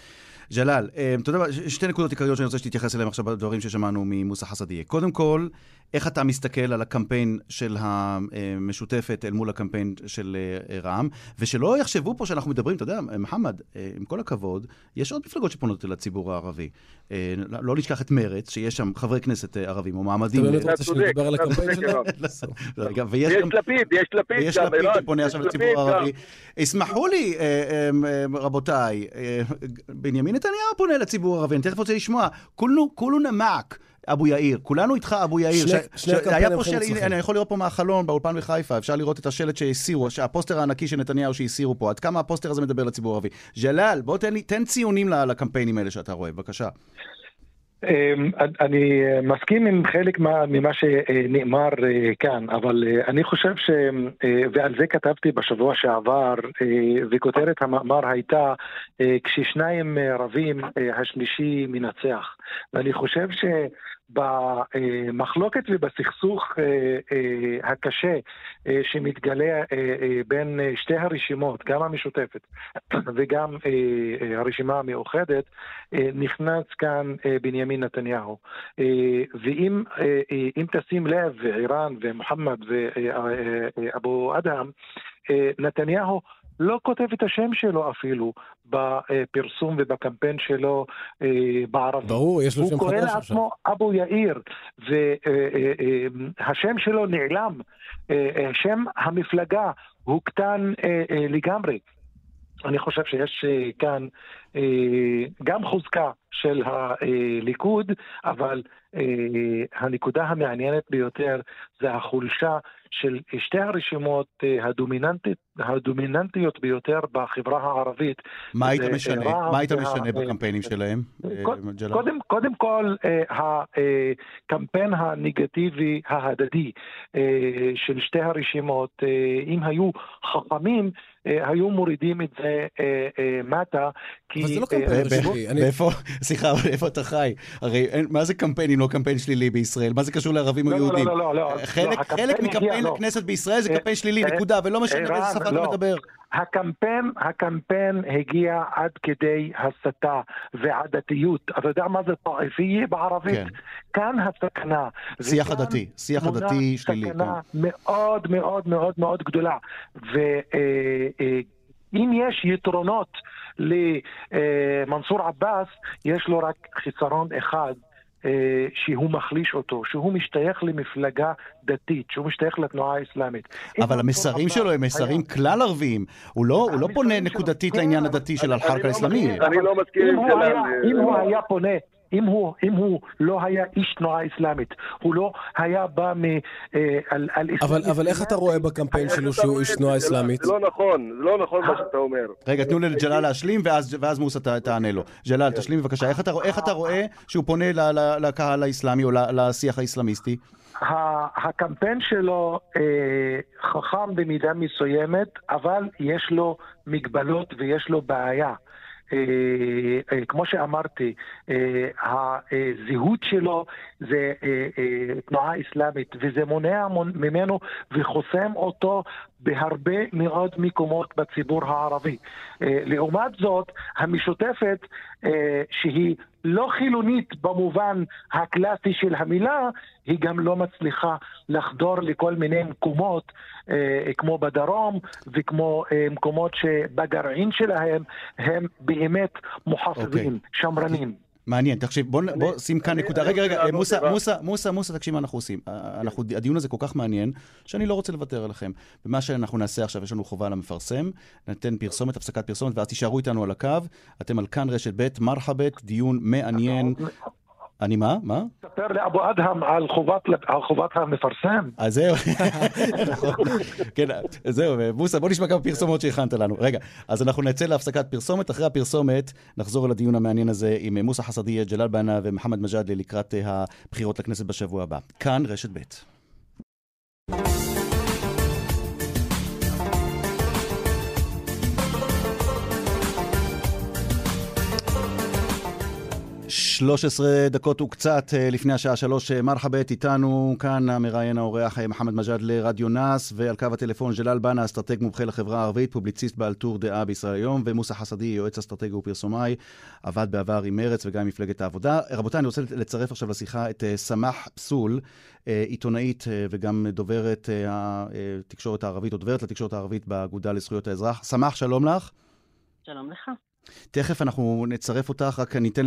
ג'לאל, אה, אתה יודע, שתי נקודות עיקריות שאני רוצה שתתייחס אליהן עכשיו בדברים ששמענו ממוסא חסדיה. קודם כל, איך אתה מסתכל על הקמפיין של המשותפת אל מול הקמפיין של אה, רע"מ, ושלא יחשבו פה שאנחנו מדברים, אתה יודע, מוחמד, אה, עם כל הכבוד, יש עוד מפלגות שפונות אל הציבור הערבי. לא נשכח את מרצ, שיש שם חברי כנסת ערבים או מעמדים. אתה באמת רוצה שנדבר על הקמפיין שלהם? ויש לפיד, יש לפיד. ויש לפיד שפונה עכשיו לציבור הערבי. اسمحوا لي, רבותיי, בנימין נתניהו פונה לציבור הערבי, אני תכף רוצה לשמוע. כולנו, كلنا معك أبو يائير, כולנו איתך אבו יאיר. שני, ש... שני הקמפיינים הכי מוצלחים. אני יכול לראות פה מהחלון באולפן בחיפה, אפשר לראות את השלט שהסירו, הפוסטר הענקי של נתניהו שהסירו פה. עד כמה הפוסטר הזה מדבר לציבור הערבי. ג'לאל, בוא תן, לי, תן ציונים לקמפיינים האלה שאתה רואה, בבקשה. אמ, אני מסכים עם חלק ממה שנאמר אה, כאן, אבל אה, אני חושב ש... אה, ועל זה כתבתי בשבוע שעבר, וכותרת המאמר הייתה כששניים רבים, השלישי מנצח. ואני חושב ש... במחלוקת ובסכסוך אה, אה, הקשה אה, שמתגלה בין שתי הרשימות, גם המשותפת וגם הרשימה המאוחדת, נכנס כאן בנימין נתניהו. ואם תשים לב, ערן ומוחמד ואבו אדהם, נתניהו לא כותב את השם שלו אפילו בפרסום ובקמפיין שלו אה, בערבית. ברור, יש לו שם חדש עכשיו. הוא קורא לעצמו אבו יאיר, והשם אה, אה, שלו נעלם, שם המפלגה הוקטן לגמרי. אני חושב שיש כאן גם חוזקה של הליכוד, אבל הנקודה המעניינת ביותר זה החולשה של שתי הרשימות אה, הדומיננטיות, הדומיננטיות ביותר בחברה הערבית. מה היית משנה? מה היית משנה בקמפיינים שלהם, אה, קודם, קודם כל, אה, הקמפיין הנגטיבי ההדדי של שתי הרשימות, אם היו חכמים, היו מורידים את זה מטה, כי... אבל זה לא קמפיין שלי. ואיפה, סליחה, אבל איפה אתה חי? הרי מה זה קמפיין אם לא קמפיין שלילי בישראל? מה זה קשור לערבים או לא, לא, יהודים? לא, לא, לא. חלק מקמפיין לכנסת בישראל זה קמפיין שלילי, נקודה, ולא משנה באיזה שפה אתה מדבר. הקמפיין, הקמפיין הגיע עד כדי הסתה ועדתיות. אתה יודע מה זה טועפיה בערבית? כן. כאן הסכנה. שיח עדתי, שיח עדתי שלילי. סכנה כן. מאוד מאוד מאוד מאוד גדולה. ואם יש יתרונות למנסור עבאס, יש לו רק חיסרון אחד. אה, שהוא מחליש אותו, שהוא משתייך למפלגה דתית, שהוא משתייך לתנועה האסלאמית. אבל המסרים שלו הם מסרים כלל ערביים. הוא לא, לא פונה נקודתית לעניין כן. הדתי של אל-חרק לא האסלאמי. אני לא מסכים עם זה. אם הוא היה פונה אם הוא, אם הוא לא היה איש תנועה אסלאמית, הוא לא היה בא מ... אה, על, על אבל, אבל איך אתה רואה בקמפיין שלו שהוא איש תנועה אסלאמית? זה לא נכון, זה לא נכון מה שאתה אומר. רגע, תנו לג'לאל להשלים, ואז, ואז מוסא תענה לו. ג'לאל, תשלים בבקשה. איך אתה, איך אתה רואה שהוא פונה לקהל האסלאמי או לשיח האסלאמיסטי? הקמפיין שלו אה, חכם במידה מסוימת, אבל יש לו מגבלות ויש לו בעיה. אה, אה, כמו שאמרתי, אה, הזהות שלו זה תנועה אסלאמית, וזה מונע ממנו וחוסם אותו בהרבה מאוד מקומות בציבור הערבי. לעומת זאת, המשותפת, שהיא לא חילונית במובן הקלאסי של המילה, היא גם לא מצליחה לחדור לכל מיני מקומות, אה, כמו בדרום וכמו אה, מקומות שבגרעין שלהם הם באמת מוחפבים, okay. אוקיי. שמרנים. מעניין, תקשיב, בוא, בוא שים כאן נקודה. רגע, רגע, מוסא, מוסא, מוסא, מוסא, תקשיב מה אנחנו עושים. אנחנו, הדיון הזה כל כך מעניין, שאני לא רוצה לוותר עליכם. ומה שאנחנו נעשה עכשיו, יש לנו חובה למפרסם, ניתן פרסומת, הפסקת פרסומת, ואז תישארו איתנו על הקו. אתם על כאן רשת ב', מרחבת, דיון מעניין. אני מה? מה? ספר לאבו אדהם על חובת, על חובת המפרסם. אז זהו. כן, זהו, מוסא, בוא נשמע כמה פרסומות שהכנת לנו. רגע, אז אנחנו נצא להפסקת פרסומת. אחרי הפרסומת נחזור לדיון המעניין הזה עם מוסא חסדיה, ג'לאל בנה ומוחמד מג'אדלי לקראת הבחירות לכנסת בשבוע הבא. כאן רשת ב'. 13 דקות וקצת אה, לפני השעה שלוש, אה, מרחאבית איתנו כאן המראיין האורח אה, מוחמד מג'אדלי רדיו נאס, ועל קו הטלפון ג'לאל בנה, אסטרטג מומחה לחברה הערבית, פובליציסט בעל טור דעה בישראל היום, ומוסא חסדי, יועץ אסטרטגי ופרסומאי, עבד בעבר עם מרץ וגם עם מפלגת העבודה. רבותיי, אני רוצה לצרף עכשיו לשיחה את סמח פסול, עיתונאית וגם דוברת התקשורת הערבית, או דוברת לתקשורת הערבית באגודה לזכויות האזרח. סמח, שלום לך. שלום לך. תכף אנחנו נצרף אותך, רק ניתן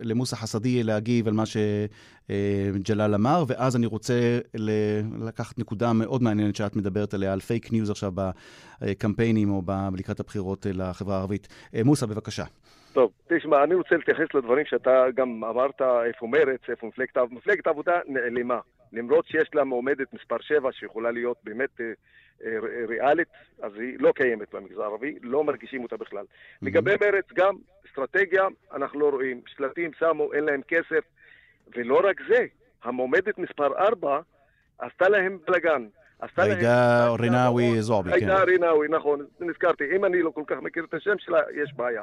למוסא חסדי להגיב על מה שג'לאל אמר, ואז אני רוצה לקחת נקודה מאוד מעניינת שאת מדברת עליה, על פייק ניוז עכשיו בקמפיינים או לקראת הבחירות לחברה הערבית. מוסא, בבקשה. טוב, תשמע, אני רוצה להתייחס לדברים שאתה גם אמרת, איפה מרץ, איפה מפלגת העבודה. מפלגת העבודה נעלמה. למרות שיש לה מועמדת מספר 7 שיכולה להיות באמת אה, אה, ריאלית, אז היא לא קיימת במגזר הערבי, לא מרגישים אותה בכלל. Mm-hmm. לגבי מרץ, גם אסטרטגיה, אנחנו לא רואים. שלטים שמו, אין להם כסף, ולא רק זה, המועמדת מספר 4 עשתה להם בלאגן. עאידה רינאוי זועבי, כן. עאידה רינאוי, נכון, נזכרתי. אם אני לא כל כך מכיר את השם שלה, יש בעיה.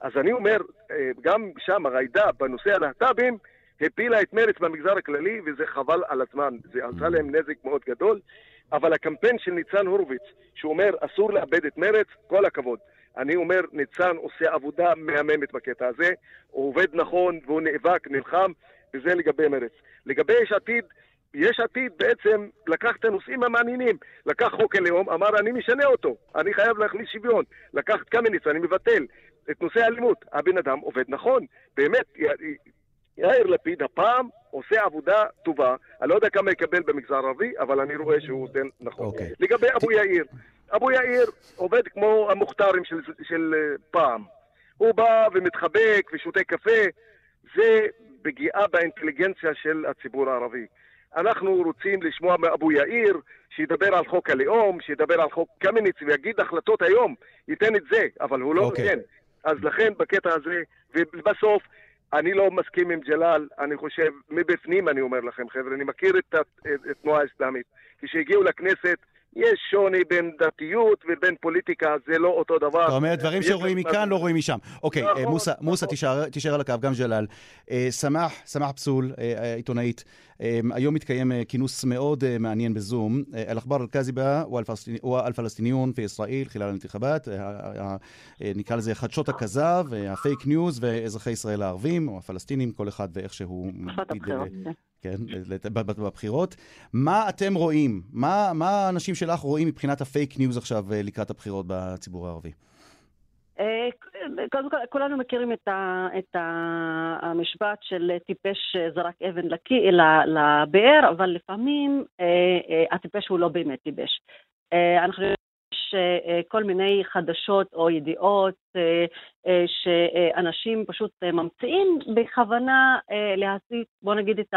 אז אני אומר, אה, גם שם, עאידה, בנושא הלהט"בים, הפילה את מרץ במגזר הכללי, וזה חבל על הזמן. זה עשה להם נזק מאוד גדול. אבל הקמפיין של ניצן הורוביץ, שאומר אסור לאבד את מרץ, כל הכבוד. אני אומר, ניצן עושה עבודה מהממת בקטע הזה, הוא עובד נכון והוא נאבק, נלחם, וזה לגבי מרץ. לגבי יש עתיד, יש עתיד בעצם לקח את הנושאים המעניינים. לקח חוק הלאום, אמר אני משנה אותו, אני חייב להכניס שוויון. לקח את קמיניץ, אני מבטל. את נושא האלימות, הבן אדם עובד נכון. באמת, יאיר לפיד הפעם עושה עבודה טובה. אני לא יודע כמה יקבל במגזר הערבי, אבל אני רואה שהוא עושה נכון. Okay. אוקיי. לגבי אבו יאיר, אבו יאיר עובד כמו המוכתרים של, של פעם. הוא בא ומתחבק ושותה קפה. זה פגיעה באינטליגנציה של הציבור הערבי. אנחנו רוצים לשמוע מאבו יאיר שידבר על חוק הלאום, שידבר על חוק קמיניץ ויגיד החלטות היום, ייתן את זה, אבל הוא לא okay. אוקיי. נותן. אז לכן בקטע הזה, ובסוף אני לא מסכים עם ג'לאל, אני חושב, מבפנים אני אומר לכם, חבר'ה, אני מכיר את התנועה האסלאמית. כשהגיעו לכנסת, יש שוני בין דתיות ובין פוליטיקה, זה לא אותו דבר. אתה אומר, דברים שרואים מכאן לא רואים משם. אוקיי, נכון, מוסא, מוסא, נכון. תישאר על הקו, גם ג'לאל. אה, סמח, סמח פסול, אה, עיתונאית. אה, היום מתקיים כינוס מאוד מעניין בזום. الأخبار الكاذبة والفلسطينيون בישראל, خلال الانتخابات. נקרא לזה חדשות הכזב, הפייק ניוז ואזרחי ישראל הערבים, או הפלסטינים, כל אחד ואיך שהוא... כן, בבחירות. מה אתם רואים? מה, מה האנשים שלך רואים מבחינת הפייק ניוז עכשיו אה, לקראת הבחירות בציבור הערבי? אה, קודם כל, כולנו מכירים את, ה, את המשפט של טיפש זרק אבן לבאר, אבל לפעמים אה, הטיפש הוא לא באמת טיפש. אנחנו יש כל מיני חדשות או ידיעות שאנשים פשוט ממציאים בכוונה להסיט, בוא נגיד, את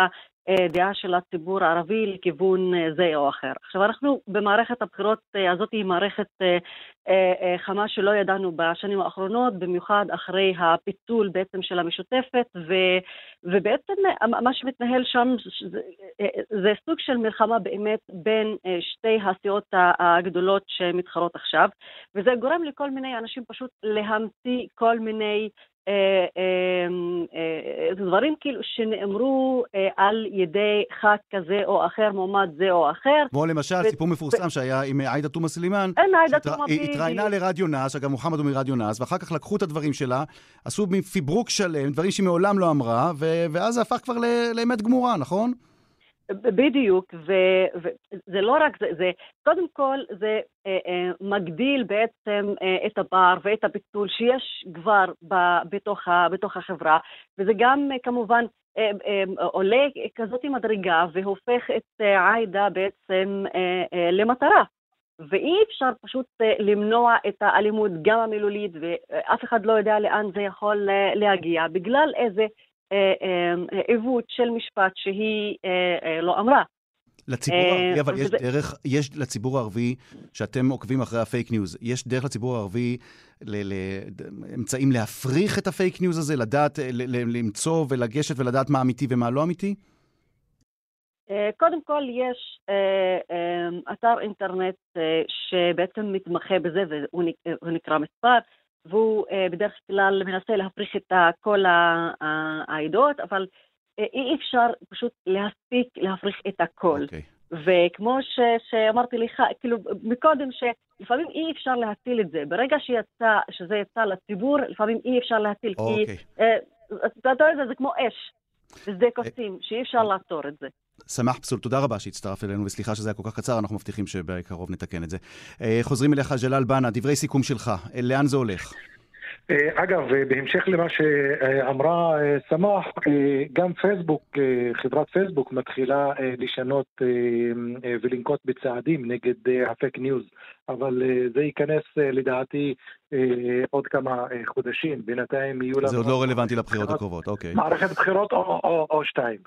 דעה של הציבור הערבי לכיוון אה, זה או אחר. עכשיו אנחנו במערכת הבחירות אה, הזאת היא מערכת אה, חמה שלא ידענו בשנים האחרונות, במיוחד אחרי הפיצול בעצם של המשותפת, ו, ובעצם מה שמתנהל שם זה, זה סוג של מלחמה באמת בין שתי הסיעות הגדולות שמתחרות עכשיו, וזה גורם לכל מיני אנשים פשוט להמציא כל מיני אה, אה, אה, דברים כאילו שנאמרו על ידי ח"כ כזה או אחר, מועמד זה או אחר. כמו למשל, סיפור מפורסם שהיה עם עאידה תומא סלימאן. אין עאידה תומא סלימאן. היא התראיינה לרדיו נאס, אגב מוחמד הוא מרדיו נאס, ואחר כך לקחו את הדברים שלה, עשו פיברוק שלם, דברים שהיא מעולם לא אמרה, ואז זה הפך כבר לאמת גמורה, נכון? בדיוק, וזה לא רק זה, זה, קודם כל זה אה, אה, מגדיל בעצם אה, את הפער ואת הפיצול שיש כבר ב, בתוך, ה, בתוך החברה, וזה גם אה, כמובן אה, אה, עולה כזאת מדרגה והופך את אה, עאידה בעצם אה, אה, למטרה. ואי אפשר פשוט אה, למנוע את האלימות גם המילולית, ואף אחד לא יודע לאן זה יכול אה, להגיע, בגלל איזה עיוות של משפט שהיא אה, לא אמרה. לציבור הערבי, אבל יש דרך, יש לציבור הערבי, שאתם עוקבים אחרי הפייק ניוז, יש דרך לציבור הערבי לאמצעים להפריך את הפייק ניוז הזה, לדעת, למצוא ולגשת ולדעת מה אמיתי ומה לא אמיתי? קודם כל יש אתר אינטרנט שבעצם מתמחה בזה, והוא נקרא מספר, והוא בדרך כלל מנסה להפריך את כל העדות, אבל אי אפשר פשוט להספיק להפריך את הכל. Okay. אוקיי. וכמו ש, שאמרתי לך, כאילו, מקודם, שלפעמים אי אפשר להציל את זה. ברגע שיצא, שזה יצא לציבור, לפעמים אי אפשר להציל. Okay. כי, אה, אתה יודע, זה, זה כמו אש, בשדה קוצים, שאי אפשר לעצור את זה. שמח פסול, תודה רבה שהצטרף אלינו, וסליחה שזה היה כל כך קצר, אנחנו מבטיחים שבקרוב נתקן את זה. אה, חוזרים אליך, ג'לאל בנה, דברי סיכום שלך, לאן זה הולך? אה, אגב, אה, בהמשך למה שאמרה אה, סמח, גם פייסבוק, חברת פייסבוק מתחילה לשנות ולנקוט בצעדים נגד הפייק ניוז, אבל זה ייכנס לדעתי עוד כמה חודשים, בינתיים יהיו לנו... זה עוד לא רלוונטי לבחירות הקרובות, אוקיי. מערכת בחירות או, או, או שתיים.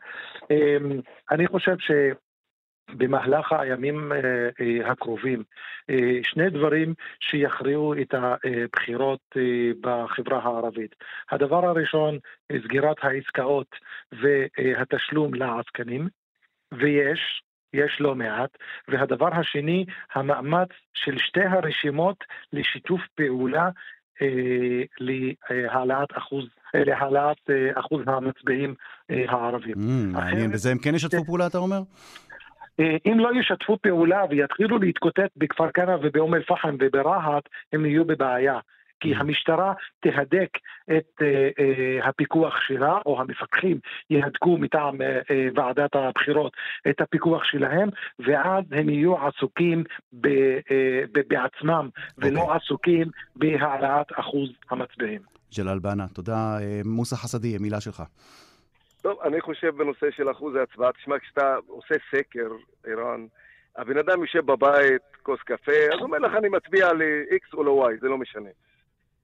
אני חושב ש... במהלך הימים אה, אה, הקרובים. אה, שני דברים שיכריעו את הבחירות בחברה הערבית. הדבר הראשון, סגירת העסקאות והתשלום לעסקנים, ויש, יש לא מעט, והדבר השני, המאמץ של שתי הרשימות לשיתוף פעולה להעלאת אחוז, להעלאת אחוז המצביעים הערבים. Mm, מעניין, בזה הם כן ישתפו פעולה, אתה אומר? אה, אם לא ישתפו פעולה ויתחילו להתקוטט בכפר כנא ובאום אל-פחם וברהט, הם יהיו בבעיה. כי mm. המשטרה תהדק את uh, uh, הפיקוח שלה, או המפקחים יהדקו מטעם ועדת הבחירות את הפיקוח שלהם, ואז הם יהיו עסוקים ב, בעצמם, okay. ולא אוקיי. עסוקים בהעלאת אחוז המצביעים. ג'לאל בנה, תודה. מוסא חסדי, מילה שלך. טוב, אני חושב בנושא של אחוז ההצבעה, תשמע, כשאתה עושה סקר, ערן, הבן אדם יושב בבית, כוס קפה, אז הוא אומר לך, אני מצביע ל-X או ל-Y, זה לא משנה.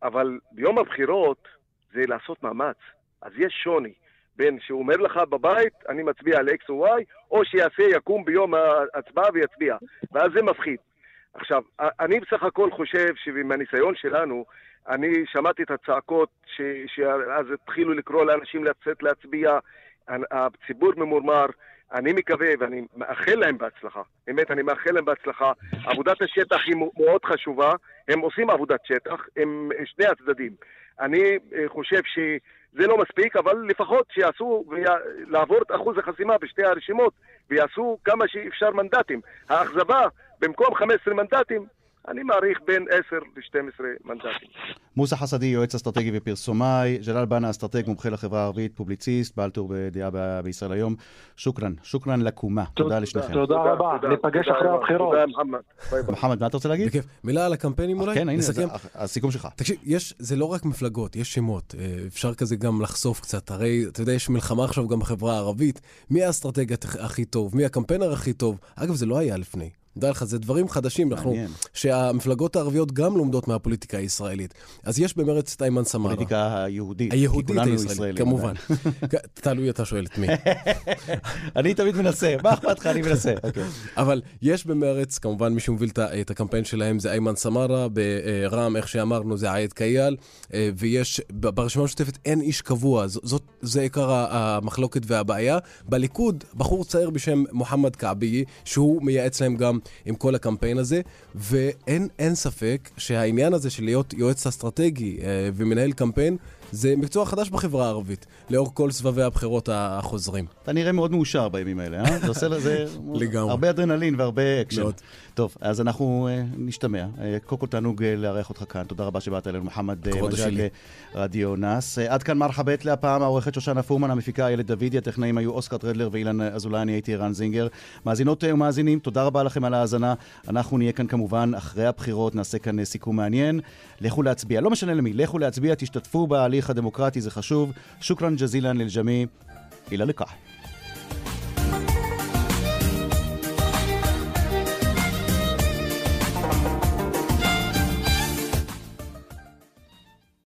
אבל ביום הבחירות זה לעשות מאמץ. אז יש שוני בין שהוא אומר לך בבית, אני מצביע ל-X או Y, או שיעשה, יקום ביום ההצבעה ויצביע. ואז זה מפחיד. עכשיו, אני בסך הכל חושב שמהניסיון שלנו, אני שמעתי את הצעקות ש, שאז התחילו לקרוא לאנשים לצאת להצביע, הציבור ממורמר, אני מקווה ואני מאחל להם בהצלחה, באמת, אני מאחל להם בהצלחה. עבודת השטח היא מאוד חשובה, הם עושים עבודת שטח, הם שני הצדדים. אני אה, חושב שזה לא מספיק, אבל לפחות שיעשו, לעבור את אחוז החסימה בשתי הרשימות, ויעשו כמה שאפשר מנדטים. האכזבה, במקום 15 מנדטים, אני מעריך בין 10 ל-12 מנדטים. מוסא חסדי, יועץ אסטרטגי ופרסומאי, ג'לאל בנה, אסטרטג, מומחה לחברה הערבית, פובליציסט, בעל טור בדעה בישראל היום. شكرا, شكرا لكما. תודה לשניכם. תודה רבה, ניפגש אחרי הבחירות. תודה, מוחמד. מוחמד, מה אתה רוצה להגיד? בכיף. מילה על הקמפיינים אולי? כן, הנה, הסיכום שלך. תקשיב, זה לא רק מפלגות, יש שמות. אה, אפשר כזה גם לחשוף קצת. הרי, אתה יודע, יש מלחמה עכשיו גם בחברה הערבית. מי האסטרטגיה הכי טוב? מי הקמפיינר הכי טוב? אגב, זה לא היה לפני. דע לך, זה דברים חדשים, אנחנו, שהמפלגות הערביות גם לומדות מהפוליטיקה הישראלית. אז יש במרץ את איימן סמארה. הפוליטיקה היהודית. היהודית הישראלית, כמובן. תלוי, אתה שואל את מי. אני תמיד מנסה, מה אכפת לך? אני מנסה. אוקיי. אבל יש במרץ, כמובן, מי שמוביל את הקמפיין שלהם זה איימן סמארה, ברע"מ, איך שאמרנו, זה עייד קייל, אה, ויש, ברשימה המשותפת אין איש קבוע, זה עיקר המחלוקת והבעיה. בליכוד, בחור צעיר בשם מוחמד כעביי, שהוא מייעץ להם גם עם כל הקמפיין הזה, ואין ספק שהעניין הזה של להיות יועץ אסטרטגי אה, ומנהל קמפיין, זה מקצוע חדש בחברה הערבית, לאור כל סבבי הבחירות החוזרים. אתה נראה מאוד מאושר בימים האלה, אה? זה עושה לזה הרבה אדרנלין והרבה אקשן. מאוד. טוב, אז אנחנו uh, נשתמע. Uh, קודם כל תענוג uh, לארח אותך כאן. תודה רבה שבאת אלינו, מוחמד מג'אל, רדיו נאס. עד כאן מרחבת להפעם, העורכת שושנה פורמן, המפיקה איילת דודי, הטכנאים היו אוסקר טרדלר ואילן אזולאי, אני הייתי ערן זינגר. מאזינות ומאזינים, תודה רבה לכם על ההאזנה. אנחנו נהיה כאן כמובן אחרי הבחירות, נעשה כאן סיכום מעניין. לכו להצביע, לא משנה למי, לכו להצביע, תשתתפו בהליך הדמוקרטי, זה חשוב. שוכרן ג'זילן ללג'מי, אילה לקח.